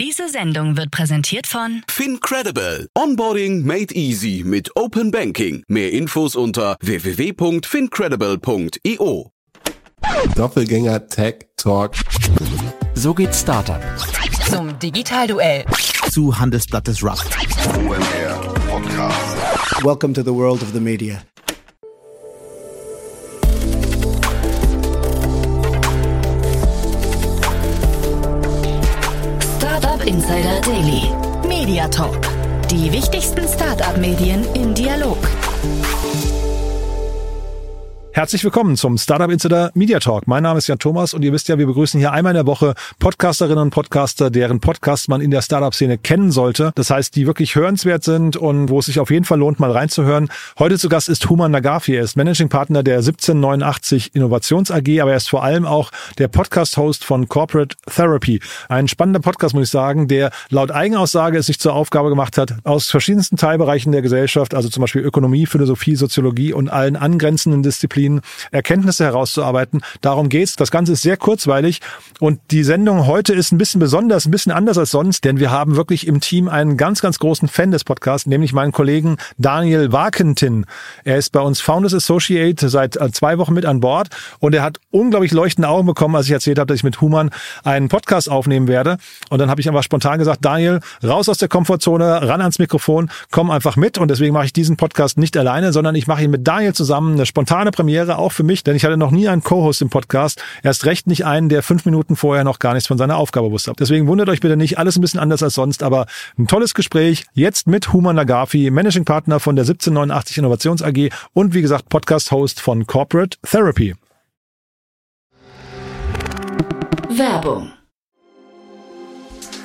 Diese Sendung wird präsentiert von FinCredible. Onboarding made easy mit Open Banking. Mehr Infos unter www.fincredible.io. Doppelgänger Tech Talk. So geht Startup. zum Digitalduell. Zu Handelsblattes Rust. Welcome to the world of the media. Startup Insider Daily. Media Talk. Die wichtigsten Startup-Medien im Dialog. Herzlich willkommen zum Startup Insider Media Talk. Mein Name ist Jan Thomas und ihr wisst ja, wir begrüßen hier einmal in der Woche Podcasterinnen und Podcaster, deren Podcast man in der Startup-Szene kennen sollte. Das heißt, die wirklich hörenswert sind und wo es sich auf jeden Fall lohnt, mal reinzuhören. Heute zu Gast ist Human Nagafi. Er ist Managing Partner der 1789 Innovations AG, aber er ist vor allem auch der Podcast-Host von Corporate Therapy. Ein spannender Podcast, muss ich sagen, der laut Eigenaussage es sich zur Aufgabe gemacht hat, aus verschiedensten Teilbereichen der Gesellschaft, also zum Beispiel Ökonomie, Philosophie, Soziologie und allen angrenzenden Disziplinen, Erkenntnisse herauszuarbeiten. Darum geht's. Das Ganze ist sehr kurzweilig und die Sendung heute ist ein bisschen besonders, ein bisschen anders als sonst, denn wir haben wirklich im Team einen ganz, ganz großen Fan des Podcasts, nämlich meinen Kollegen Daniel Wakentin. Er ist bei uns Founders Associate seit äh, zwei Wochen mit an Bord und er hat unglaublich leuchtende Augen bekommen, als ich erzählt habe, dass ich mit Human einen Podcast aufnehmen werde. Und dann habe ich einfach spontan gesagt, Daniel, raus aus der Komfortzone, ran ans Mikrofon, komm einfach mit. Und deswegen mache ich diesen Podcast nicht alleine, sondern ich mache ihn mit Daniel zusammen, eine spontane Premiere auch für mich, denn ich hatte noch nie einen Co-Host im Podcast. Erst recht nicht einen, der fünf Minuten vorher noch gar nichts von seiner Aufgabe wusste. Deswegen wundert euch bitte nicht, alles ein bisschen anders als sonst, aber ein tolles Gespräch. Jetzt mit Human Nagafi, Managing Partner von der 1789 Innovations AG und wie gesagt Podcast-Host von Corporate Therapy. Werbung.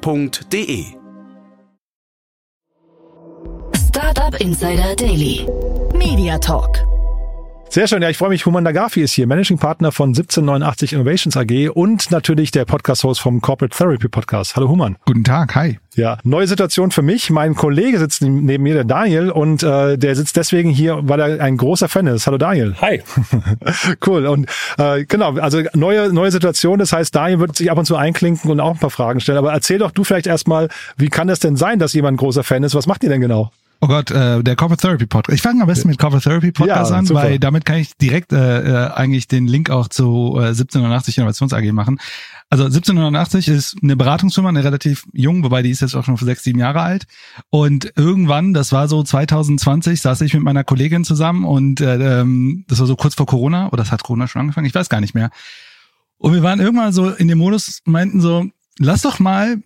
www.startup.de. Startup Insider Daily. Media Talk. Sehr schön, ja, ich freue mich. Human Nagafi ist hier, Managing Partner von 1789 Innovations AG und natürlich der Podcast-Host vom Corporate Therapy Podcast. Hallo Human. Guten Tag, hi. Ja, neue Situation für mich. Mein Kollege sitzt neben mir, der Daniel, und äh, der sitzt deswegen hier, weil er ein großer Fan ist. Hallo Daniel. Hi. cool. Und äh, genau, also neue neue Situation. Das heißt, Daniel wird sich ab und zu einklinken und auch ein paar Fragen stellen. Aber erzähl doch du vielleicht erstmal, wie kann es denn sein, dass jemand ein großer Fan ist? Was macht ihr denn genau? Oh Gott, äh, der Corporate Therapy Podcast. Ich fange am besten mit Corporate Therapy Podcast Ja, an, super. weil damit kann ich direkt äh, äh, eigentlich den Link auch zu äh, 1780 Innovations AG machen. Also 1780 ist eine Beratungsfirma, eine relativ jung, wobei die ist jetzt auch schon sechs, sieben Jahre alt. Und irgendwann, das war so 2020, saß ich mit meiner Kollegin zusammen und äh, ähm, das war so kurz vor Corona, oder das hat Corona schon angefangen, ich weiß gar nicht mehr. Und wir waren irgendwann so in dem Modus, meinten so, lass doch mal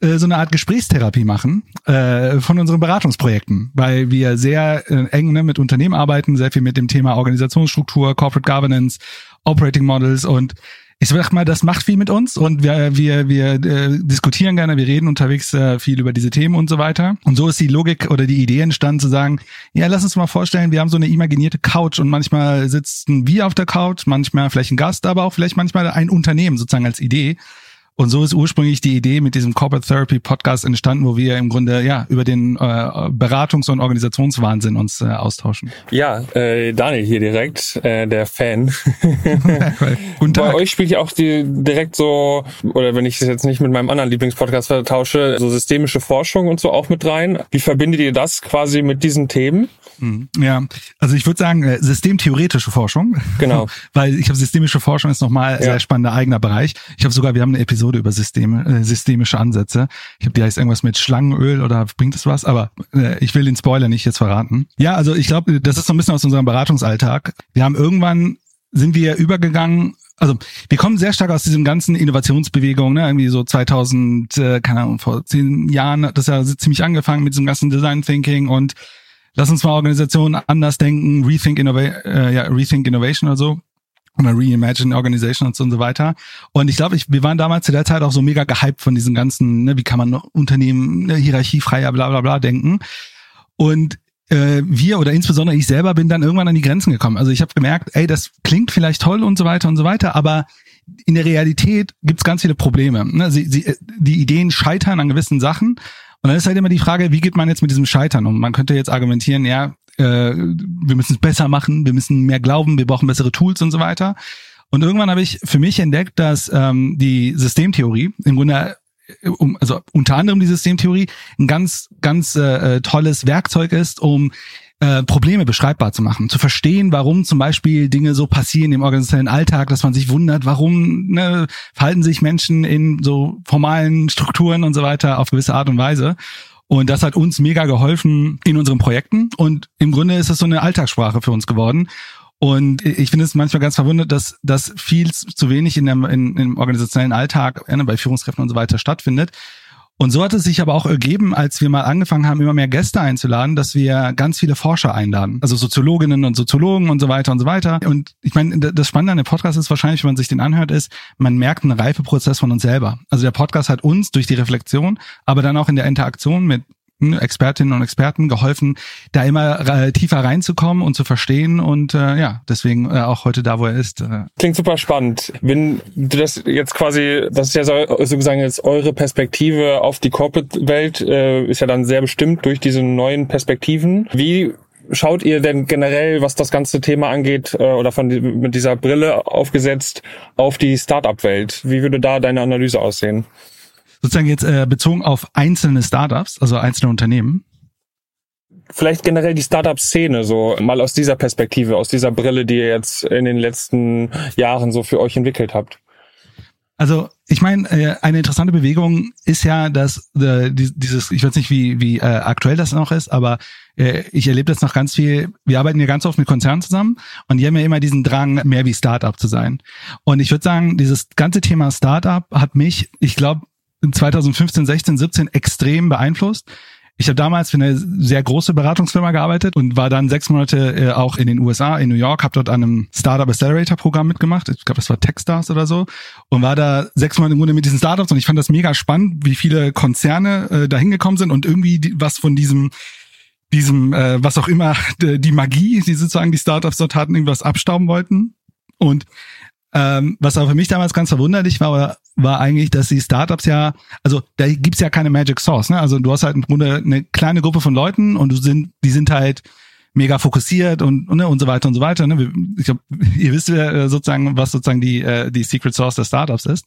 äh, so eine Art Gesprächstherapie machen äh, von unseren Beratungsprojekten, weil wir sehr äh, eng ne, mit Unternehmen arbeiten, sehr viel mit dem Thema Organisationsstruktur, Corporate Governance, Operating Models und ich sag mal, das macht viel mit uns und wir wir wir äh, diskutieren gerne, wir reden unterwegs äh, viel über diese Themen und so weiter. Und so ist die Logik oder die Idee entstanden zu sagen, ja, lass uns mal vorstellen, wir haben so eine imaginierte Couch und manchmal sitzen wir auf der Couch, manchmal vielleicht ein Gast, aber auch vielleicht manchmal ein Unternehmen sozusagen als Idee. Und so ist ursprünglich die Idee mit diesem Corporate Therapy Podcast entstanden, wo wir im Grunde ja über den äh, Beratungs- und Organisationswahnsinn uns äh, austauschen. Ja, äh, Daniel hier direkt, äh, der Fan. Guten Bei Tag. euch spielt ja auch die direkt so, oder wenn ich das jetzt nicht mit meinem anderen Lieblingspodcast vertausche, so systemische Forschung und so auch mit rein. Wie verbindet ihr das quasi mit diesen Themen? Mhm. Ja, also ich würde sagen, äh, systemtheoretische Forschung. Genau. Weil ich habe systemische Forschung ist nochmal ein Ja. sehr spannender eigener Bereich. Ich habe sogar, wir haben eine Episode über Systeme, äh, systemische Ansätze. Ich habe die heißt irgendwas mit Schlangenöl oder bringt es was, aber äh, ich will den Spoiler nicht jetzt verraten. Ja, also ich glaube, das ist so ein bisschen aus unserem Beratungsalltag. Wir haben irgendwann sind wir übergegangen also wir kommen sehr stark aus diesem ganzen Innovationsbewegung, ne? irgendwie so 2000, äh, keine Ahnung, vor zehn Jahren hat das ja ziemlich angefangen mit diesem ganzen Design Thinking und lass uns mal Organisationen anders denken, Rethink, Innova äh, ja, Rethink Innovation oder so. oder Reimagine Organizations und so weiter. Und ich glaube, ich, wir waren damals zu der Zeit auch so mega gehypt von diesen ganzen, ne, wie kann man Unternehmen ne, hierarchiefreier, bla bla bla denken. Und äh, wir oder insbesondere ich selber bin dann irgendwann an die Grenzen gekommen. Also ich habe gemerkt, ey, das klingt vielleicht toll und so weiter und so weiter, aber in der Realität gibt's ganz viele Probleme. Ne? Sie, sie, die Ideen scheitern an gewissen Sachen. Und dann ist halt immer die Frage, wie geht man jetzt mit diesem Scheitern um? Man könnte jetzt argumentieren, ja, äh, wir müssen es besser machen, wir müssen mehr glauben, wir brauchen bessere Tools und so weiter. Und irgendwann habe ich für mich entdeckt, dass ähm, die Systemtheorie im Grunde um, also unter anderem die Systemtheorie, ein ganz, ganz äh, äh, tolles Werkzeug ist, um äh, Probleme beschreibbar zu machen, zu verstehen, warum zum Beispiel Dinge so passieren im organisationellen Alltag, dass man sich wundert, warum ne, verhalten sich Menschen in so formalen Strukturen und so weiter auf gewisse Art und Weise. Und das hat uns mega geholfen in unseren Projekten. Und im Grunde ist es so eine Alltagssprache für uns geworden. Und ich finde es manchmal ganz verwundert, dass das viel zu wenig in dem, in, im organisationellen Alltag ja, bei Führungskräften und so weiter stattfindet. Und so hat es sich aber auch ergeben, als wir mal angefangen haben, immer mehr Gäste einzuladen, dass wir ganz viele Forscher einladen. Also Soziologinnen und Soziologen und so weiter und so weiter. Und ich meine, das Spannende an dem Podcast ist wahrscheinlich, wenn man sich den anhört, ist, man merkt einen Reifeprozess von uns selber. Also der Podcast hat uns durch die Reflexion, aber dann auch in der Interaktion mit Expertinnen und Experten geholfen, da immer äh, tiefer reinzukommen und zu verstehen und äh, ja, deswegen äh, auch heute da, wo er ist. Äh. Klingt super spannend. Wenn du das jetzt quasi, das ist ja so, sozusagen jetzt eure Perspektive auf die Corporate-Welt, äh, ist ja dann sehr bestimmt durch diese neuen Perspektiven. Wie schaut ihr denn generell, was das ganze Thema angeht, äh, oder von mit dieser Brille aufgesetzt auf die Startup-Welt? Wie würde da deine Analyse aussehen? Sozusagen jetzt äh, bezogen auf einzelne Startups, also einzelne Unternehmen? Vielleicht generell die Startup-Szene, so mal aus dieser Perspektive, aus dieser Brille, die ihr jetzt in den letzten Jahren so für euch entwickelt habt. Also ich meine, äh, eine interessante Bewegung ist ja, dass äh, dieses, ich weiß nicht, wie, wie äh, aktuell das noch ist, aber äh, ich erlebe das noch ganz viel. Wir arbeiten ja ganz oft mit Konzernen zusammen und die haben ja immer diesen Drang, mehr wie Startup zu sein. Und ich würde sagen, dieses ganze Thema Startup hat mich, ich glaube, 2015, 16, 17 extrem beeinflusst. Ich habe damals für eine sehr große Beratungsfirma gearbeitet und war dann sechs Monate äh, auch in den USA, in New York, habe dort an einem Startup Accelerator Programm mitgemacht. Ich glaube, das war Techstars oder so und war da sechs Monate im Grunde mit diesen Startups und ich fand das mega spannend, wie viele Konzerne äh, da hingekommen sind und irgendwie die, was von diesem diesem äh, was auch immer die Magie, die sozusagen die Startups dort hatten, irgendwas abstauben wollten und ähm, was aber für mich damals ganz verwunderlich war, war eigentlich, dass die Startups ja, also da gibt's ja keine Magic Source, ne? Also du hast halt im Grunde eine kleine Gruppe von Leuten und du sind, die sind halt mega fokussiert und und, ne, und so weiter und so weiter. Ne? Ich glaube, ihr wisst ja äh, sozusagen, was sozusagen die äh, die Secret Source der Startups ist.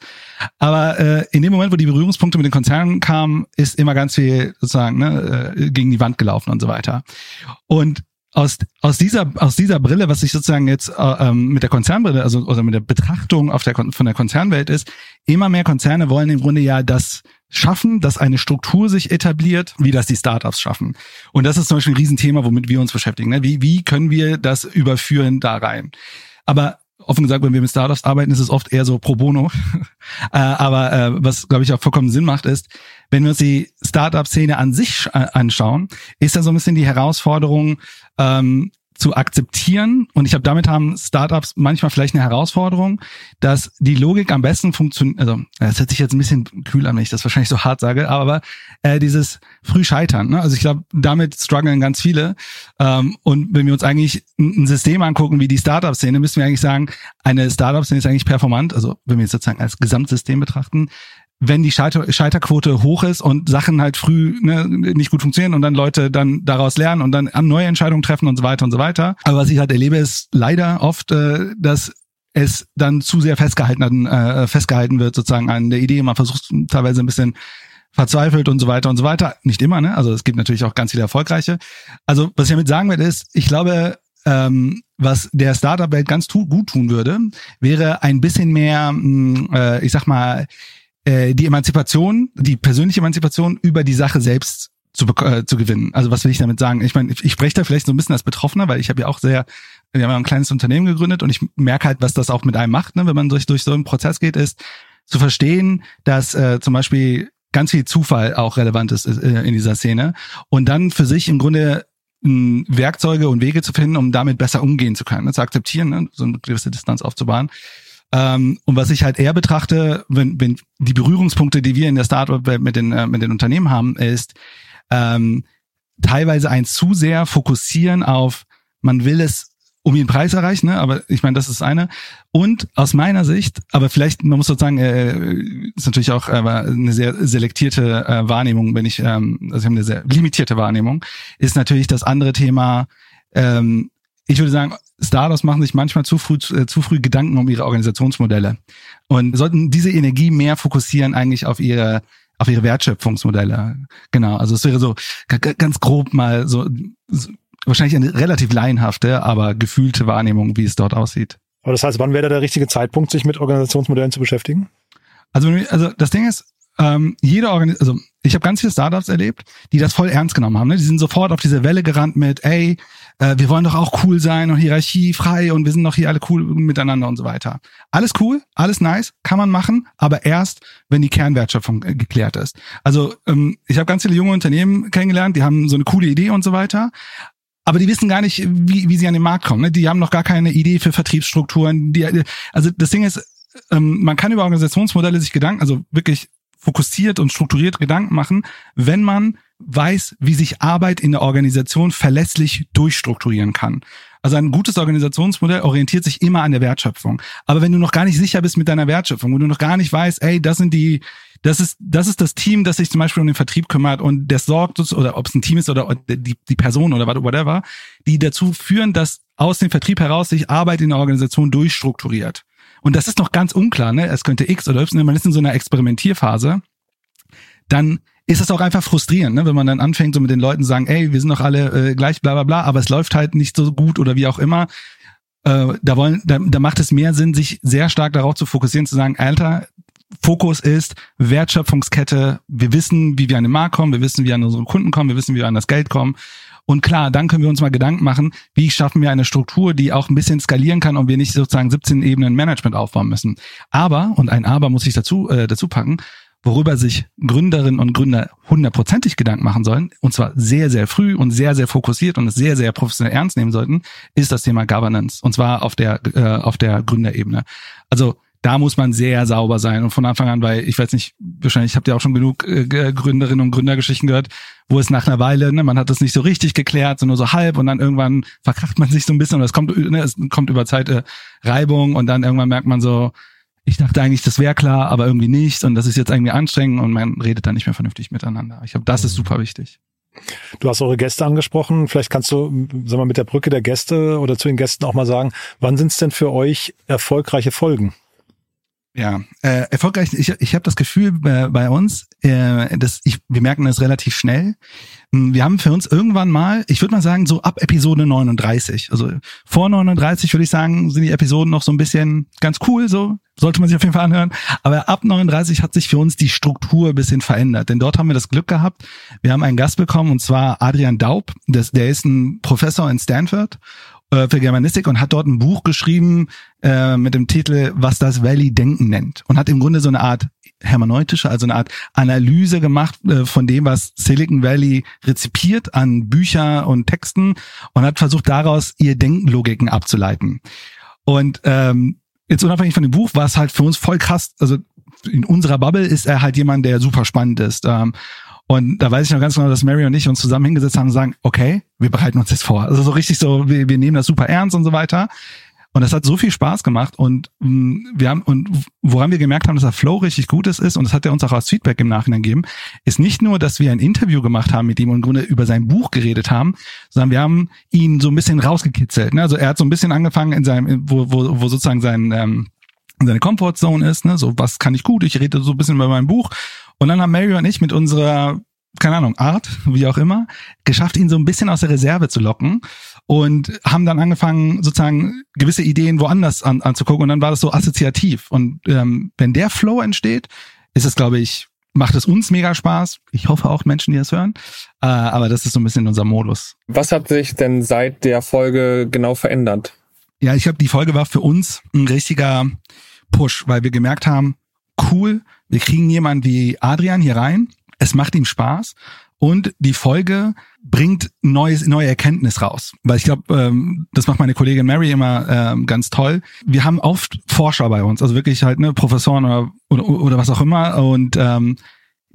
Aber äh, in dem Moment, wo die Berührungspunkte mit den Konzernen kamen, ist immer ganz viel sozusagen ne, äh, gegen die Wand gelaufen und so weiter. Und aus, aus dieser aus dieser Brille, was ich sozusagen jetzt äh, ähm, mit der Konzernbrille, also oder mit der Betrachtung auf der von der Konzernwelt ist, immer mehr Konzerne wollen im Grunde ja das schaffen, dass eine Struktur sich etabliert, wie das die Startups schaffen. Und das ist zum Beispiel ein Riesenthema, womit wir uns beschäftigen. Ne? Wie, wie können wir das überführen da rein? Aber offen gesagt, wenn wir mit Startups arbeiten, ist es oft eher so pro bono. äh, aber äh, was, glaube ich, auch vollkommen Sinn macht, ist, wenn wir uns die Startup-Szene an sich äh, anschauen, ist da so ein bisschen die Herausforderung, ähm, zu akzeptieren. Und ich habe damit haben Startups manchmal vielleicht eine Herausforderung, dass die Logik am besten funktioniert. Also das hört sich jetzt ein bisschen kühl an, wenn ich das wahrscheinlich so hart sage, aber äh, dieses früh scheitern. Ne? Also ich glaube, damit strugglen ganz viele. Ähm, und wenn wir uns eigentlich ein System angucken wie die Startup-Szene, müssen wir eigentlich sagen, eine Startup-Szene ist eigentlich performant. Also wenn wir es sozusagen als Gesamtsystem betrachten, wenn die Scheiter Scheiterquote hoch ist und Sachen halt früh ne, nicht gut funktionieren und dann Leute dann daraus lernen und dann neue Entscheidungen treffen und so weiter und so weiter. Aber was ich halt erlebe, ist leider oft, äh, dass es dann zu sehr festgehalten, äh, festgehalten wird sozusagen an der Idee. Man versucht teilweise ein bisschen verzweifelt und so weiter und so weiter. Nicht immer, ne? Also es gibt natürlich auch ganz viele erfolgreiche. Also was ich damit sagen will, ist, ich glaube, ähm, was der Startup-Welt ganz tu gut tun würde, wäre ein bisschen mehr, mh, hm, äh, ich sag mal, äh, die Emanzipation, die persönliche Emanzipation über die Sache selbst zu, äh, zu gewinnen. Also was will ich damit sagen? Ich meine, ich, ich spreche da vielleicht so ein bisschen als Betroffener, weil ich habe ja auch sehr, wir haben ja ein kleines Unternehmen gegründet und ich merke halt, was das auch mit einem macht, ne, wenn man durch, durch so einen Prozess geht, ist zu verstehen, dass äh, zum Beispiel ganz viel Zufall auch relevant ist äh, in dieser Szene und dann für sich im Grunde mh, Werkzeuge und Wege zu finden, um damit besser umgehen zu können, ne, zu akzeptieren, ne, so eine gewisse Distanz aufzubauen. Ähm, und was ich halt eher betrachte, wenn, wenn die Berührungspunkte, die wir in der Startup mit den, äh, mit den Unternehmen haben, ist ähm, teilweise ein zu sehr fokussieren auf, man will es um den Preis erreichen, ne? aber ich meine, das ist eine. Und aus meiner Sicht, aber vielleicht, man muss sozusagen, äh, ist natürlich auch äh, eine sehr selektierte äh, Wahrnehmung, wenn ich, ähm, also ich habe eine sehr limitierte Wahrnehmung, ist natürlich das andere Thema, ähm, ich würde sagen, Startups machen sich manchmal zu früh, äh, zu früh Gedanken um ihre Organisationsmodelle und sollten diese Energie mehr fokussieren eigentlich auf ihre auf ihre Wertschöpfungsmodelle. Genau, also es wäre so ganz grob mal so, so wahrscheinlich eine relativ laienhafte, aber gefühlte Wahrnehmung, wie es dort aussieht. Aber das heißt, wann wäre da der richtige Zeitpunkt, sich mit Organisationsmodellen zu beschäftigen? Also, also das Ding ist, ähm, jede Organ also ich habe ganz viele Startups erlebt, die das voll ernst genommen haben. Ne? Die sind sofort auf diese Welle gerannt mit, ey, äh, wir wollen doch auch cool sein und Hierarchie frei und wir sind doch hier alle cool miteinander und so weiter. Alles cool, alles nice, kann man machen, aber erst, wenn die Kernwertschöpfung äh, geklärt ist. Also ähm, ich habe ganz viele junge Unternehmen kennengelernt, die haben so eine coole Idee und so weiter, aber die wissen gar nicht, wie, wie sie an den Markt kommen. Ne? Die haben noch gar keine Idee für Vertriebsstrukturen. Die, also das Ding ist, ähm, man kann über Organisationsmodelle sich Gedanken, also wirklich fokussiert und strukturiert Gedanken machen, wenn man weiß, wie sich Arbeit in der Organisation verlässlich durchstrukturieren kann. Also ein gutes Organisationsmodell orientiert sich immer an der Wertschöpfung. Aber wenn du noch gar nicht sicher bist mit deiner Wertschöpfung, wenn du noch gar nicht weißt, ey, das sind die, das ist, das ist das Team, das sich zum Beispiel um den Vertrieb kümmert und der sorgt, oder ob es ein Team ist oder die, die Person oder whatever, die dazu führen, dass aus dem Vertrieb heraus sich Arbeit in der Organisation durchstrukturiert. Und das ist noch ganz unklar, ne? Es könnte X oder Y, man ist in so einer Experimentierphase. Dann ist es auch einfach frustrierend, ne? wenn man dann anfängt, so mit den Leuten zu sagen, ey, wir sind doch alle äh, gleich, bla bla bla, aber es läuft halt nicht so gut oder wie auch immer. Äh, da wollen, da, da macht es mehr Sinn, sich sehr stark darauf zu fokussieren, zu sagen, Alter, Fokus ist Wertschöpfungskette. Wir wissen, wie wir an den Markt kommen, wir wissen, wie wir an unsere Kunden kommen, wir wissen, wie wir an das Geld kommen. Und klar, dann können wir uns mal Gedanken machen, wie schaffen wir eine Struktur, die auch ein bisschen skalieren kann und wir nicht sozusagen 17 Ebenen Management aufbauen müssen. Aber, und ein Aber muss ich dazu, äh, dazu packen, worüber sich Gründerinnen und Gründer hundertprozentig Gedanken machen sollen, und zwar sehr, sehr früh und sehr, sehr fokussiert und es sehr, sehr professionell ernst nehmen sollten, ist das Thema Governance. Und zwar auf der, äh, auf der Gründerebene. Also da muss man sehr sauber sein und von Anfang an, weil ich weiß nicht, wahrscheinlich habt ihr auch schon genug äh, Gründerinnen und Gründergeschichten gehört, wo es nach einer Weile, ne, man hat das nicht so richtig geklärt, sondern so halb und dann irgendwann verkracht man sich so ein bisschen und es kommt, ne, es kommt über Zeit äh, Reibung und dann irgendwann merkt man so, ich dachte eigentlich, das wäre klar, aber irgendwie nicht und das ist jetzt irgendwie anstrengend und man redet dann nicht mehr vernünftig miteinander. Ich glaube, das ist super wichtig. Du hast eure Gäste angesprochen. Vielleicht kannst du, sag mal, mit der Brücke der Gäste oder zu den Gästen auch mal sagen, wann sind es denn für euch erfolgreiche Folgen? Ja, äh, erfolgreich. Ich, ich habe das Gefühl äh, bei uns, äh, dass ich, wir merken das relativ schnell. Hm, wir haben für uns irgendwann mal, ich würde mal sagen, so ab Episode 39. Also vor 39 würde ich sagen, sind die Episoden noch so ein bisschen ganz cool, so sollte man sich auf jeden Fall anhören. Aber ab 39 hat sich für uns die Struktur ein bisschen verändert. Denn dort haben wir das Glück gehabt, wir haben einen Gast bekommen und zwar Adrian Daub. Das, der ist ein Professor in Stanford äh, für Germanistik und hat dort ein Buch geschrieben äh, mit dem Titel Was das Valley Denken nennt und hat im Grunde so eine Art hermeneutische, also eine Art Analyse gemacht äh, von dem, was Silicon Valley rezipiert an Bücher und Texten und hat versucht daraus ihr Denkenlogiken abzuleiten. Und ähm, jetzt unabhängig von dem Buch war es halt für uns voll krass, also in unserer Bubble ist er halt jemand, der super spannend ist. Ähm, und da weiß ich noch ganz genau, dass Mary und ich uns zusammen hingesetzt haben und sagen, okay, wir bereiten uns jetzt vor. Also so richtig so, wir, wir nehmen das super ernst und so weiter. Und das hat so viel Spaß gemacht und mh, mm, wir haben und woran wir gemerkt haben, dass der Flow richtig gut ist, ist und das hat er uns auch als Feedback im Nachhinein gegeben, ist nicht nur, dass wir ein Interview gemacht haben mit ihm und im Grunde über sein Buch geredet haben, sondern wir haben ihn so ein bisschen rausgekitzelt. Ne? Also er hat so ein bisschen angefangen in seinem, wo, wo, wo sozusagen sein ähm, seine Comfortzone ist, ne? So was kann ich gut? Ich rede so ein bisschen über mein Buch und dann haben Mary und ich mit unserer, keine Ahnung, Art, wie auch immer, geschafft, ihn so ein bisschen aus der Reserve zu locken und haben dann angefangen, sozusagen gewisse Ideen woanders an, anzugucken und dann war das so assoziativ. Und ähm, wenn der Flow entsteht, ist es, glaube ich, macht es uns mega Spaß. Ich hoffe auch Menschen, die es hören. Äh, aber das ist so ein bisschen unser Modus. Was hat sich denn seit der Folge genau verändert? Ja, ich glaube, die Folge war für uns ein richtiger Push, weil wir gemerkt haben, cool, wir kriegen jemanden wie Adrian hier rein, es macht ihm Spaß und die Folge bringt neues, neue Erkenntnis raus. Weil ich glaube, ähm, das macht meine Kollegin Mary immer ähm, ganz toll. Wir haben oft Forscher bei uns, also wirklich halt ne Professoren oder, oder, oder was auch immer und ähm,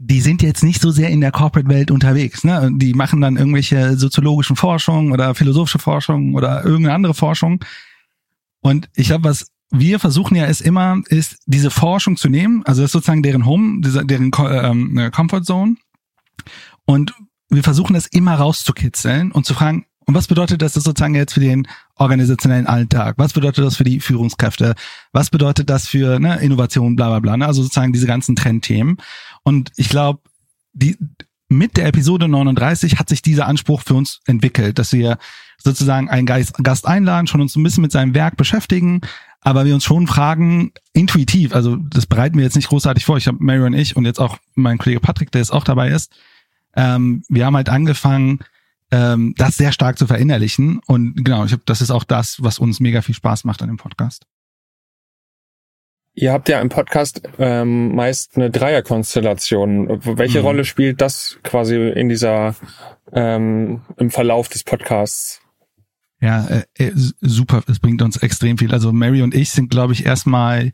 die sind jetzt nicht so sehr in der Corporate-Welt unterwegs. Ne? Die machen dann irgendwelche soziologischen Forschungen oder philosophische Forschungen oder irgendeine andere Forschung. Und ich glaube, was wir versuchen ja es immer, ist diese Forschung zu nehmen, also das ist sozusagen deren Home, deren ähm, Comfort Zone. Und wir versuchen es immer rauszukitzeln und zu fragen, und was bedeutet das sozusagen jetzt für den organisationellen Alltag? Was bedeutet das für die Führungskräfte? Was bedeutet das für ne, Innovation, bla bla bla? Ne? Also sozusagen diese ganzen Trendthemen. Und ich glaube, die mit der Episode 39 hat sich dieser Anspruch für uns entwickelt, dass wir sozusagen einen Gast einladen, schon uns ein bisschen mit seinem Werk beschäftigen, aber wir uns schon fragen, intuitiv, also das bereiten wir jetzt nicht großartig vor. Ich habe Mary und ich und jetzt auch mein Kollege Patrick, der jetzt auch dabei ist. Ähm, wir haben halt angefangen, ähm, das sehr stark zu verinnerlichen. Und genau, ich hab, das ist auch das, was uns mega viel Spaß macht an dem Podcast. Ihr habt ja im Podcast ähm, meist eine Dreierkonstellation. Welche mhm. Rolle spielt das quasi in dieser ähm, im Verlauf des Podcasts? Ja, äh, äh super. Es bringt uns extrem viel. Also Mary und ich sind, glaube ich, erstmal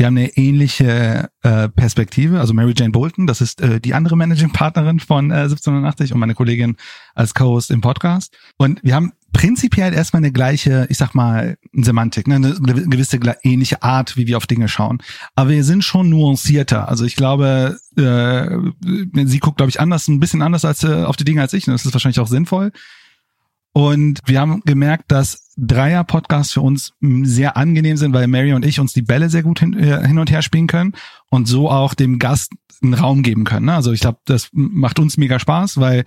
wir haben eine ähnliche äh, Perspektive. Also Mary Jane Bolton, das ist äh, die andere Managing Partnerin von äh, 1780 und meine Kollegin als Co-Host im Podcast. Und wir haben prinzipiell erstmal eine gleiche, ich sag mal, Semantik, ne? eine gewisse ähnliche Art, wie wir auf Dinge schauen. Aber wir sind schon nuancierter. Also ich glaube, äh, sie guckt, glaube ich, anders, ein bisschen anders als äh, auf die Dinge als ich. Und das ist wahrscheinlich auch sinnvoll. Und wir haben gemerkt, dass Dreier-Podcasts für uns sehr angenehm sind, weil Mary und ich uns die Bälle sehr gut hin, äh, hin und her spielen können und so auch dem Gast einen Raum geben können. Ne? Also ich glaube, das macht uns mega Spaß, weil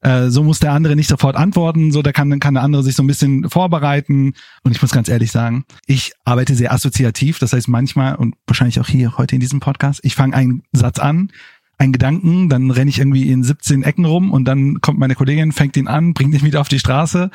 äh, so muss der andere nicht sofort antworten, so da kann, kann der andere sich so ein bisschen vorbereiten. Und ich muss ganz ehrlich sagen, ich arbeite sehr assoziativ. Das heißt manchmal und wahrscheinlich auch hier heute in diesem Podcast, ich fange einen Satz an, einen Gedanken, dann renne ich irgendwie in 17 Ecken rum und dann kommt meine Kollegin, fängt ihn an, bringt ihn wieder auf die Straße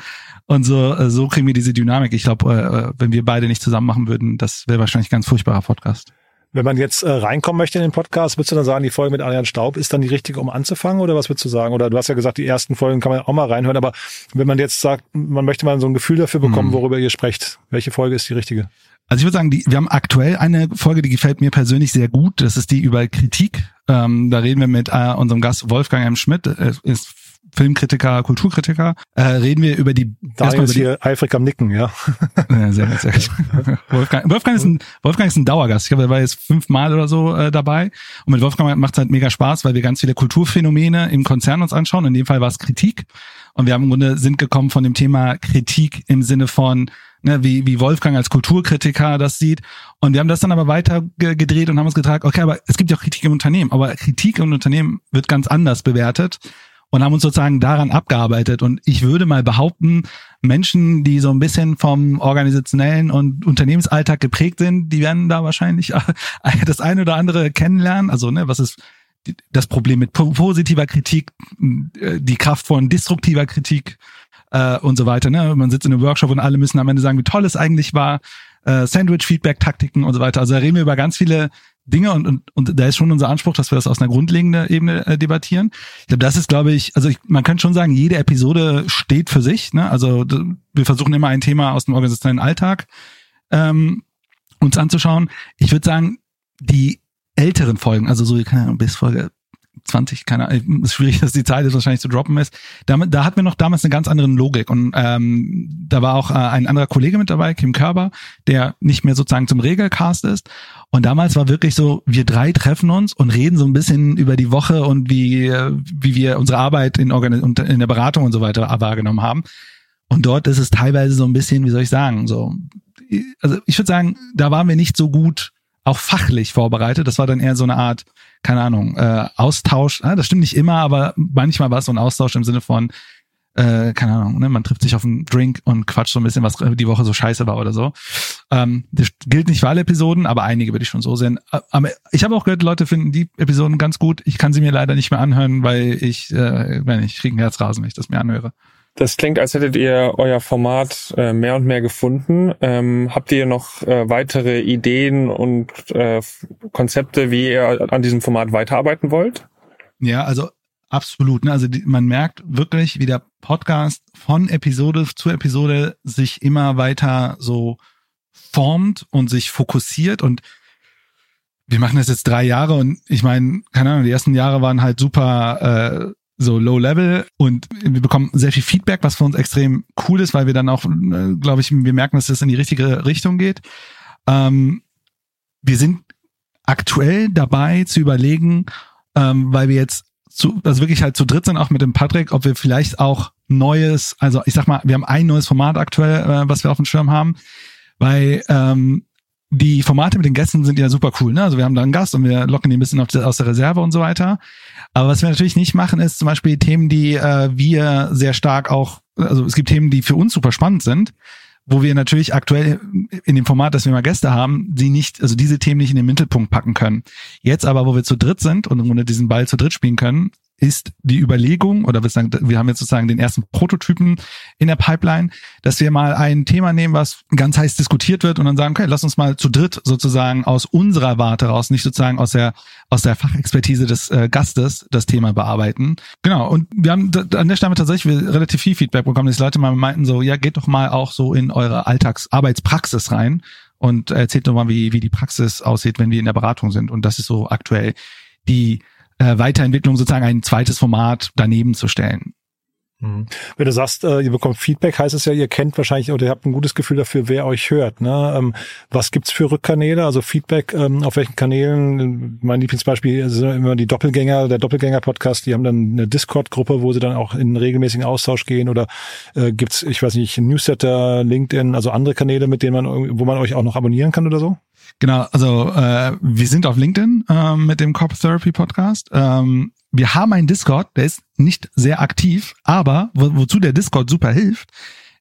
und so äh, so kriegen wir diese Dynamik. Ich glaube, äh, wenn wir beide nicht zusammen machen würden, das wäre wahrscheinlich ein ganz furchtbarer Podcast. Wenn man jetzt äh, reinkommen möchte in den Podcast, würdest du dann sagen, die Folge mit Ariane Staub ist dann die richtige, um anzufangen oder was würdest du sagen? Oder du hast ja gesagt, die ersten Folgen kann man auch mal reinhören, aber wenn man jetzt sagt, man möchte mal so ein Gefühl dafür bekommen, hm. worüber ihr sprecht, welche Folge ist die richtige? Also ich würde sagen, die, wir haben aktuell eine Folge, die gefällt mir persönlich sehr gut. Das ist die über Kritik. Ähm, da reden wir mit äh, unserem Gast Wolfgang M. Schmidt, äh, ist Filmkritiker, Kulturkritiker. Äh, reden wir über die Daniel ist hier eifrig am Nicken, ja. ja sehr, sehr gut. Wolfgang, Wolfgang, ist ein, Wolfgang ist ein Dauergast. Ich glaube, er war jetzt fünfmal oder so äh, dabei. Und mit Wolfgang macht es halt mega Spaß, weil wir ganz viele Kulturphänomene im Konzern uns anschauen. In dem Fall war es Kritik. Und wir haben im Grunde sind gekommen von dem Thema Kritik im Sinne von ne, wie, wie Wolfgang als Kulturkritiker das sieht. Und wir haben das dann aber weiter gedreht und haben uns getragen, okay, aber es gibt ja auch Kritik im Unternehmen, aber Kritik im Unternehmen wird ganz anders bewertet und haben uns sozusagen daran abgearbeitet. Und ich würde mal behaupten, Menschen, die so ein bisschen vom organisationellen und Unternehmensalltag geprägt sind, die werden da wahrscheinlich das eine oder andere kennenlernen. Also, ne, was ist das Problem mit positiver Kritik, die Kraft von destruktiver Kritik, äh, und so weiter. Ne? Man sitzt in einem Workshop und alle müssen am Ende sagen, wie toll es eigentlich war, äh, Sandwich-Feedback-Taktiken und so weiter. Also da reden wir über ganz viele Dinge und, und, und da ist schon unser Anspruch, dass wir das aus einer grundlegenden Ebene äh, debattieren. Ich glaube, das ist, glaube ich, also ich, man kann schon sagen, jede Episode steht für sich. Ne? Also wir versuchen immer ein Thema aus dem organisationellen Alltag ähm, uns anzuschauen. Ich würde sagen, die älteren Folgen, also so, keine Ahnung, bis Folge 20, keine Ahnung, ist schwierig, dass die Zeit jetzt wahrscheinlich zu droppen ist. Da, da hatten wir noch damals eine ganz andere Logik und ähm, da war auch äh, ein anderer Kollege mit dabei, Kim Körber, der nicht mehr sozusagen zum Regelcast ist. Und damals war wirklich so, wir drei treffen uns und reden so ein bisschen über die Woche und wie, wie wir unsere Arbeit in, Organ in der Beratung und so weiter wahrgenommen haben. Und dort ist es teilweise so ein bisschen, wie soll ich sagen, so, also ich würde sagen, da waren wir nicht so gut auch fachlich vorbereitet. Das war dann eher so eine Art, keine Ahnung, äh, Austausch. Ja, das stimmt nicht immer, aber manchmal war es so ein Austausch im Sinne von, äh, keine Ahnung, ne, man trifft sich auf einen Drink und quatscht so ein bisschen, was die Woche so scheiße war oder so. Ähm, das gilt nicht für alle Episoden, aber einige würde ich schon so sehen. Aber ich habe auch gehört, Leute finden die Episoden ganz gut. Ich kann sie mir leider nicht mehr anhören, weil ich, äh, wenn ich kriege einen Herzrasen, wenn ich das mir anhöre. Das klingt, als hättet ihr euer Format äh, mehr und mehr gefunden. Ähm, habt ihr noch äh, weitere Ideen und äh, Konzepte, wie ihr an diesem Format weiterarbeiten wollt? Ja, also Absolut. Ne? Also die, man merkt wirklich, wie der Podcast von Episode zu Episode sich immer weiter so formt und sich fokussiert und wir machen das jetzt drei Jahre und ich meine, keine Ahnung, die ersten Jahre waren halt super äh, so low level und wir bekommen sehr viel Feedback, was für uns extrem cool ist, weil wir dann auch, äh, glaube ich, wir merken, dass das in die richtige Richtung geht. Ähm, wir sind aktuell dabei zu überlegen, ähm, weil wir jetzt zu, also wirklich halt zu dritt sind, auch mit dem Patrick, ob wir vielleicht auch neues, also ich sag mal, wir haben ein neues Format aktuell, äh, was wir auf dem Schirm haben, weil ähm, die Formate mit den Gästen sind ja super cool. Ne? Also wir haben da einen Gast und wir locken die ein bisschen aus der Reserve und so weiter. Aber was wir natürlich nicht machen, ist zum Beispiel Themen, die äh, wir sehr stark auch, also es gibt Themen, die für uns super spannend sind, wo wir natürlich aktuell in dem Format, dass wir mal Gäste haben, die nicht, also diese Themen nicht in den Mittelpunkt packen können. Jetzt aber, wo wir zu dritt sind und ohne diesen Ball zu dritt spielen können, ist die Überlegung, oder wir, sagen, wir haben jetzt sozusagen den ersten Prototypen in der Pipeline, dass wir mal ein Thema nehmen, was ganz heiß diskutiert wird und dann sagen, okay, lass uns mal zu dritt sozusagen aus unserer Warte raus, nicht sozusagen aus der, aus der Fachexpertise des äh, Gastes das Thema bearbeiten. Genau, und wir haben an der Stelle tatsächlich relativ viel Feedback bekommen, dass Leute mal meinten so, ja, geht doch mal auch so in eure Alltagsarbeitspraxis rein und erzählt doch mal, wie, wie die Praxis aussieht, wenn wir in der Beratung sind. Und das ist so aktuell die äh, Weiterentwicklung sozusagen ein zweites Format daneben zu stellen. Mhm. Wenn du sagst, äh, ihr bekommt Feedback, heißt es ja, ihr kennt wahrscheinlich oder ihr habt ein gutes Gefühl dafür, wer euch hört. Ne? Ähm, was gibt's für Rückkanäle? Also Feedback ähm, auf welchen Kanälen? Mein Lieblingsbeispiel sind immer die Doppelgänger, der Doppelgänger-Podcast. Die haben dann eine Discord-Gruppe, wo sie dann auch in regelmäßigen Austausch gehen. Oder äh, gibt's, ich weiß nicht, Newsletter, LinkedIn, also andere Kanäle, mit denen man, wo man euch auch noch abonnieren kann oder so? Genau, also äh, wir sind auf LinkedIn äh, mit dem Corp Therapy Podcast. Ähm, wir haben einen Discord, der ist nicht sehr aktiv, aber wo, wozu der Discord super hilft,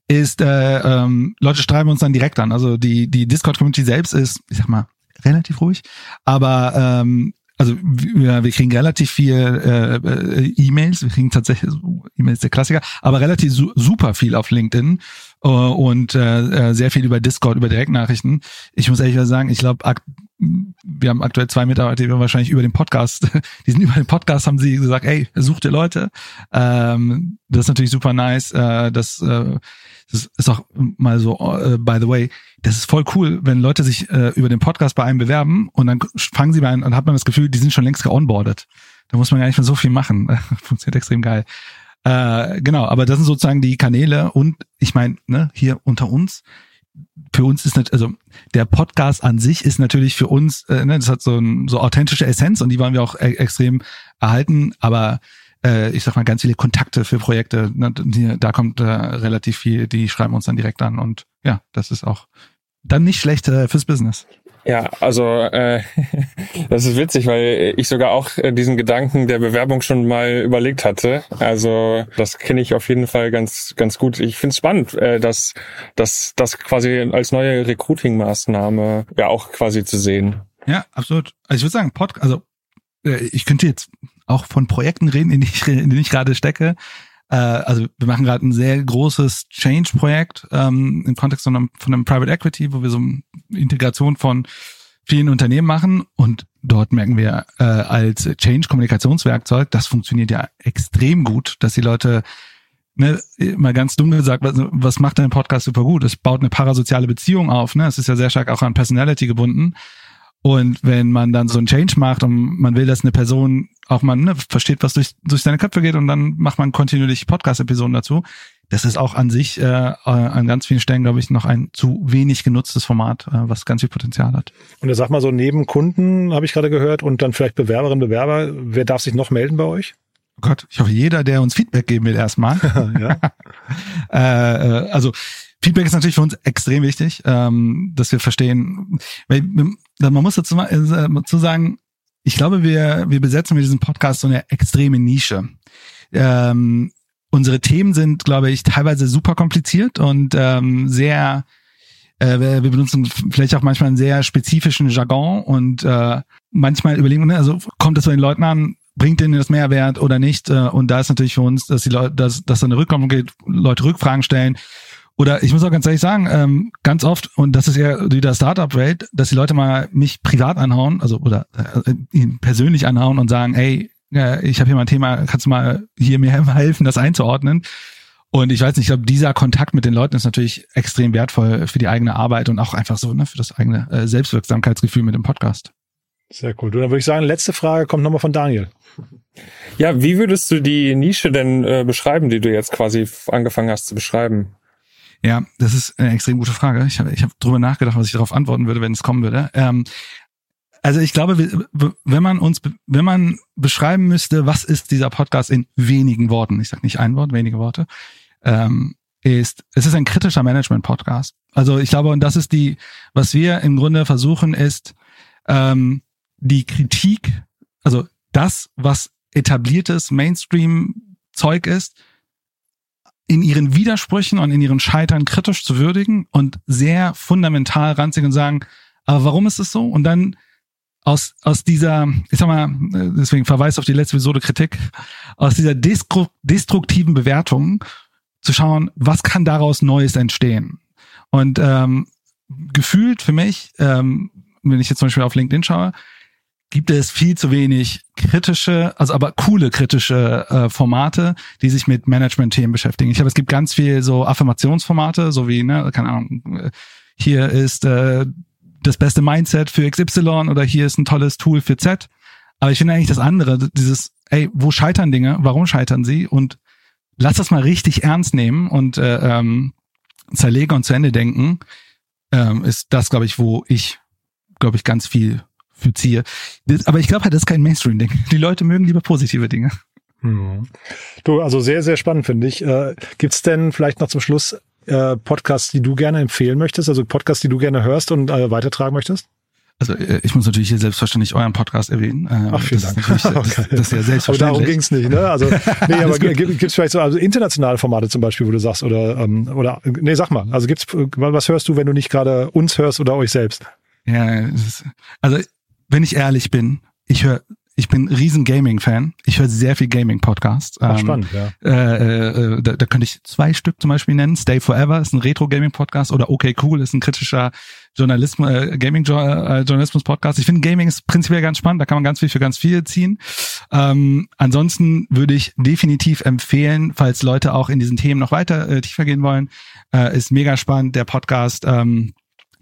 ist, äh, ähm, Leute schreiben uns dann direkt an. Also die, die Discord-Community selbst ist, ich sag mal, relativ ruhig, aber ähm, also wir, wir kriegen relativ viel äh, äh, E-Mails, wir kriegen tatsächlich E-Mails der Klassiker, aber relativ su super viel auf LinkedIn und äh, äh, sehr viel über Discord, über Direktnachrichten. Ich muss ehrlich sagen, ich glaube, wir haben aktuell zwei Mitarbeiter, die wir wahrscheinlich über den Podcast, die sind über den Podcast, haben sie gesagt, ey, sucht ihr Leute. Ähm, das ist natürlich super nice. Äh, das, äh, das ist auch mal so, äh, by the way, das ist voll cool, wenn Leute sich äh, über den Podcast bei einem bewerben und dann fangen sie bei einem und hat man das Gefühl, die sind schon längst geonboardet. Da muss man gar nicht mehr so viel machen. Funktioniert extrem geil. Äh, genau, aber das sind sozusagen die Kanäle und ich meine, ne, hier unter uns, für uns ist nicht, also der Podcast an sich ist natürlich für uns, äh, ne, das hat so ein so authentische Essenz und die wollen wir auch e extrem erhalten, aber äh, ich sag mal ganz viele Kontakte für Projekte, ne, die, da kommt äh, relativ viel, die schreiben uns dann direkt an und ja, das ist auch dann nicht schlecht äh, fürs Business. Ja, also äh, das ist witzig, weil ich sogar auch äh, diesen Gedanken der Bewerbung schon mal überlegt hatte. Also das kenne ich auf jeden Fall ganz ganz gut. Ich finde es spannend, äh, dass dass das quasi als neue Recruiting-Maßnahme ja auch quasi zu sehen. Ja, absolut. Also ich würde sagen, Pod, also äh, ich könnte jetzt auch von Projekten reden, in die ich, in die ich gerade stecke. Äh, also wir machen gerade ein sehr großes Change-Projekt ähm, im Kontext von einem, von einem Private Equity, wo wir so eine Integration von vielen Unternehmen machen und dort merken wir äh, als Change-Kommunikationswerkzeug, das funktioniert ja extrem gut, dass die Leute ne, mal ganz dumm gesagt, was, was macht ein Podcast super gut? Es baut eine parasoziale Beziehung auf, ne? Es ist ja sehr stark auch an Personality gebunden. Und wenn man dann so einen Change macht und man will, dass eine Person auch mal ne, versteht, was durch, durch seine Köpfe geht und dann macht man kontinuierlich Podcast-Episoden dazu. Das ist auch an sich äh, äh, an ganz vielen Stellen, glaube ich, noch ein zu wenig genutztes Format, äh, was ganz viel Potenzial hat. Und er sag mal so, neben Kunden habe ich gerade gehört und dann vielleicht Bewerberinnen, Bewerber, wer darf sich noch melden bei euch? Oh Gott, ich hoffe, jeder, der uns Feedback geben will, erstmal. ja. äh, also Feedback ist natürlich für uns extrem wichtig, ähm, dass wir verstehen, weil man muss dazu, äh, dazu sagen, ich glaube, wir, wir besetzen mit diesem Podcast so eine extreme Nische. Ähm, unsere Themen sind, glaube ich, teilweise super kompliziert und ähm, sehr, äh, wir benutzen vielleicht auch manchmal einen sehr spezifischen Jargon und äh, manchmal überlegen, wir, also kommt das bei den Leuten an, bringt denen das Mehrwert oder nicht? Äh, und da ist natürlich für uns, dass die Leute, dass, dass da eine Rückkopplung geht, Leute Rückfragen stellen oder ich muss auch ganz ehrlich sagen, ähm, ganz oft, und das ist ja wieder Startup-Welt, dass die Leute mal mich privat anhauen, also oder äh, ihn persönlich anhauen und sagen, ey, äh, ich habe hier mal ein Thema, kannst du mal hier mir helfen, das einzuordnen? Und ich weiß nicht, ich glaube, dieser Kontakt mit den Leuten ist natürlich extrem wertvoll für die eigene Arbeit und auch einfach so ne, für das eigene äh, Selbstwirksamkeitsgefühl mit dem Podcast. Sehr cool. Du, dann würde ich sagen, letzte Frage kommt nochmal von Daniel. Ja, wie würdest du die Nische denn äh, beschreiben, die du jetzt quasi angefangen hast zu beschreiben? Ja, das ist eine extrem gute Frage. Ich habe ich hab drüber nachgedacht, was ich darauf antworten würde, wenn es kommen würde. Ähm, also ich glaube, wenn man uns, wenn man beschreiben müsste, was ist dieser Podcast in wenigen Worten, ich sage nicht ein Wort, wenige Worte, ähm, ist, es ist ein kritischer Management-Podcast. Also ich glaube, und das ist die, was wir im Grunde versuchen, ist ähm, die Kritik, also das, was etabliertes Mainstream-Zeug ist, in ihren Widersprüchen und in ihren Scheitern kritisch zu würdigen und sehr fundamental ranzig und sagen, aber warum ist es so? Und dann aus, aus dieser, ich sag mal, deswegen verweist auf die letzte Episode Kritik, aus dieser destruktiven Bewertung zu schauen, was kann daraus Neues entstehen. Und ähm, gefühlt für mich, ähm, wenn ich jetzt zum Beispiel auf LinkedIn schaue, gibt es viel zu wenig kritische, also aber coole kritische äh, Formate, die sich mit Management-Themen beschäftigen. Ich glaube, es gibt ganz viel so Affirmationsformate, so wie, ne, keine Ahnung, hier ist äh, das beste Mindset für XY oder hier ist ein tolles Tool für Z. Aber ich finde eigentlich das andere, dieses, ey, wo scheitern Dinge, warum scheitern sie? Und lass das mal richtig ernst nehmen und äh, ähm, zerlege und zu Ende denken, ähm, ist das, glaube ich, wo ich, glaube ich, ganz viel ziehe. Das, aber ich glaube halt, das ist kein Mainstream-Ding. Die Leute mögen lieber positive Dinge. Hm. Du, also sehr, sehr spannend finde ich. Äh, Gibt denn vielleicht noch zum Schluss äh, Podcasts, die du gerne empfehlen möchtest, also Podcasts, die du gerne hörst und äh, weitertragen möchtest? Also äh, ich muss natürlich hier selbstverständlich euren Podcast erwähnen. Äh, Ach, vielen das Dank. Ist das, das, ist ja selbstverständlich. Aber darum ging's nicht, ne? Also nee, aber gibt es vielleicht so also internationale Formate zum Beispiel, wo du sagst oder ähm, oder nee, sag mal. Also gibt's was hörst du, wenn du nicht gerade uns hörst oder euch selbst? Ja, ist, also wenn ich ehrlich bin, ich höre ich bin riesen Gaming-Fan. Ich höre sehr viel Gaming-Podcasts. Ach, spannend, ja. Äh, äh, da, da könnte ich zwei Stück zum Beispiel nennen. Stay Forever ist ein Retro-Gaming-Podcast oder Okay Cool ist ein kritischer Journalismus, äh, Gaming-Journalismus-Podcast. Ich finde Gaming ist prinzipiell ganz spannend. Da kann man ganz viel für ganz viel ziehen. Ähm, ansonsten würde ich definitiv empfehlen, falls Leute auch in diesen Themen noch weiter äh, tiefer gehen wollen, äh, ist mega spannend der Podcast. Ähm,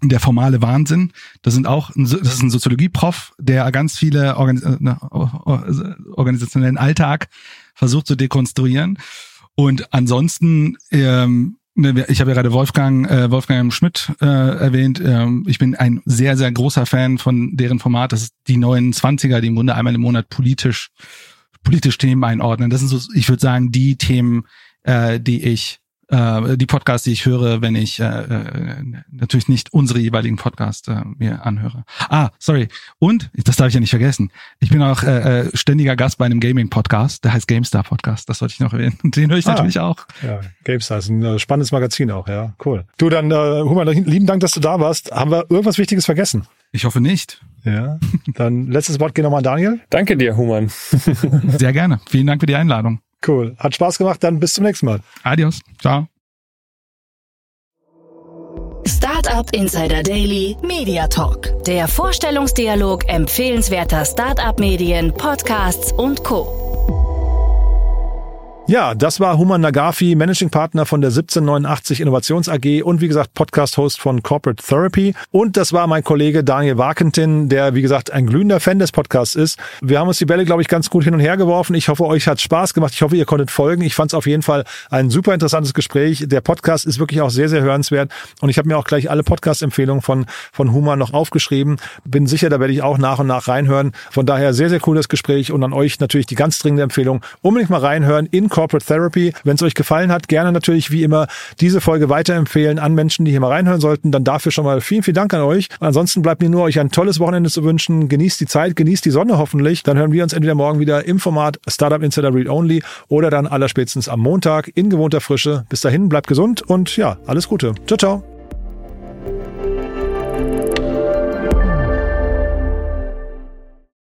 der formale Wahnsinn. Das sind auch, das ist ein Soziologie-Prof, der ganz viele Organis äh, ne, organisationellen Alltag versucht zu dekonstruieren. Und ansonsten, ähm, ne, ich habe ja gerade Wolfgang, äh, Wolfgang Schmidt äh, erwähnt. Ähm, ich bin ein sehr, sehr großer Fan von deren Format. Das ist die neuen Zwanziger, die im Grunde einmal im Monat politisch, politisch Themen einordnen. Das sind so, ich würde sagen, die Themen, äh, die ich äh, die Podcasts, die ich höre, wenn ich äh, äh, natürlich nicht unsere jeweiligen Podcasts äh, mir anhöre. Ah, sorry. Und, das darf ich ja nicht vergessen, ich bin auch äh, äh ständiger Gast bei einem Gaming-Podcast, der heißt GameStar Podcast, das sollte ich noch erwähnen. Den höre ich ah, natürlich auch. Ja, GameStar ist ein äh, spannendes Magazin auch, ja, cool. Du, dann, äh, Human, lieben Dank, dass du da warst. Haben wir irgendwas Wichtiges vergessen? Ich hoffe nicht. Ja, dann letztes Wort geht nochmal an Daniel. Danke dir, Human. Sehr gerne. Vielen Dank für die Einladung. Cool. Hat Spaß gemacht. Dann bis zum nächsten Mal. Adios. Ciao. Startup Insider Daily Media Talk. Der Vorstellungsdialog empfehlenswerter Startup-Medien, Podcasts und Co. Ja, das war Human Nagafi, Managing Partner von der 1789 Innovations AG und wie gesagt Podcast-Host von Corporate Therapy. Und das war mein Kollege Daniel Warkentin, der wie gesagt ein glühender Fan des Podcasts ist. Wir haben uns die Bälle, glaube ich, ganz gut hin und her geworfen. Ich hoffe, euch hat Spaß gemacht. Ich hoffe, ihr konntet folgen. Ich fand es auf jeden Fall ein super interessantes Gespräch. Der Podcast ist wirklich auch sehr, sehr hörenswert. Und ich habe mir auch gleich alle Podcast-Empfehlungen von, von Human noch aufgeschrieben. Bin sicher, da werde ich auch nach und nach reinhören. Von daher sehr, sehr cooles Gespräch und an euch natürlich die ganz dringende Empfehlung. Unbedingt mal reinhören in Corporate Therapy. Wenn es euch gefallen hat, gerne natürlich wie immer diese Folge weiterempfehlen an Menschen, die hier mal reinhören sollten. Dann dafür schon mal vielen, vielen Dank an euch. Ansonsten bleibt mir nur euch ein tolles Wochenende zu wünschen. Genießt die Zeit, genießt die Sonne hoffentlich. Dann hören wir uns entweder morgen wieder im Format Startup Insider Read Only oder dann allerspätestens am Montag in gewohnter Frische. Bis dahin, bleibt gesund und ja, alles Gute. Ciao, ciao.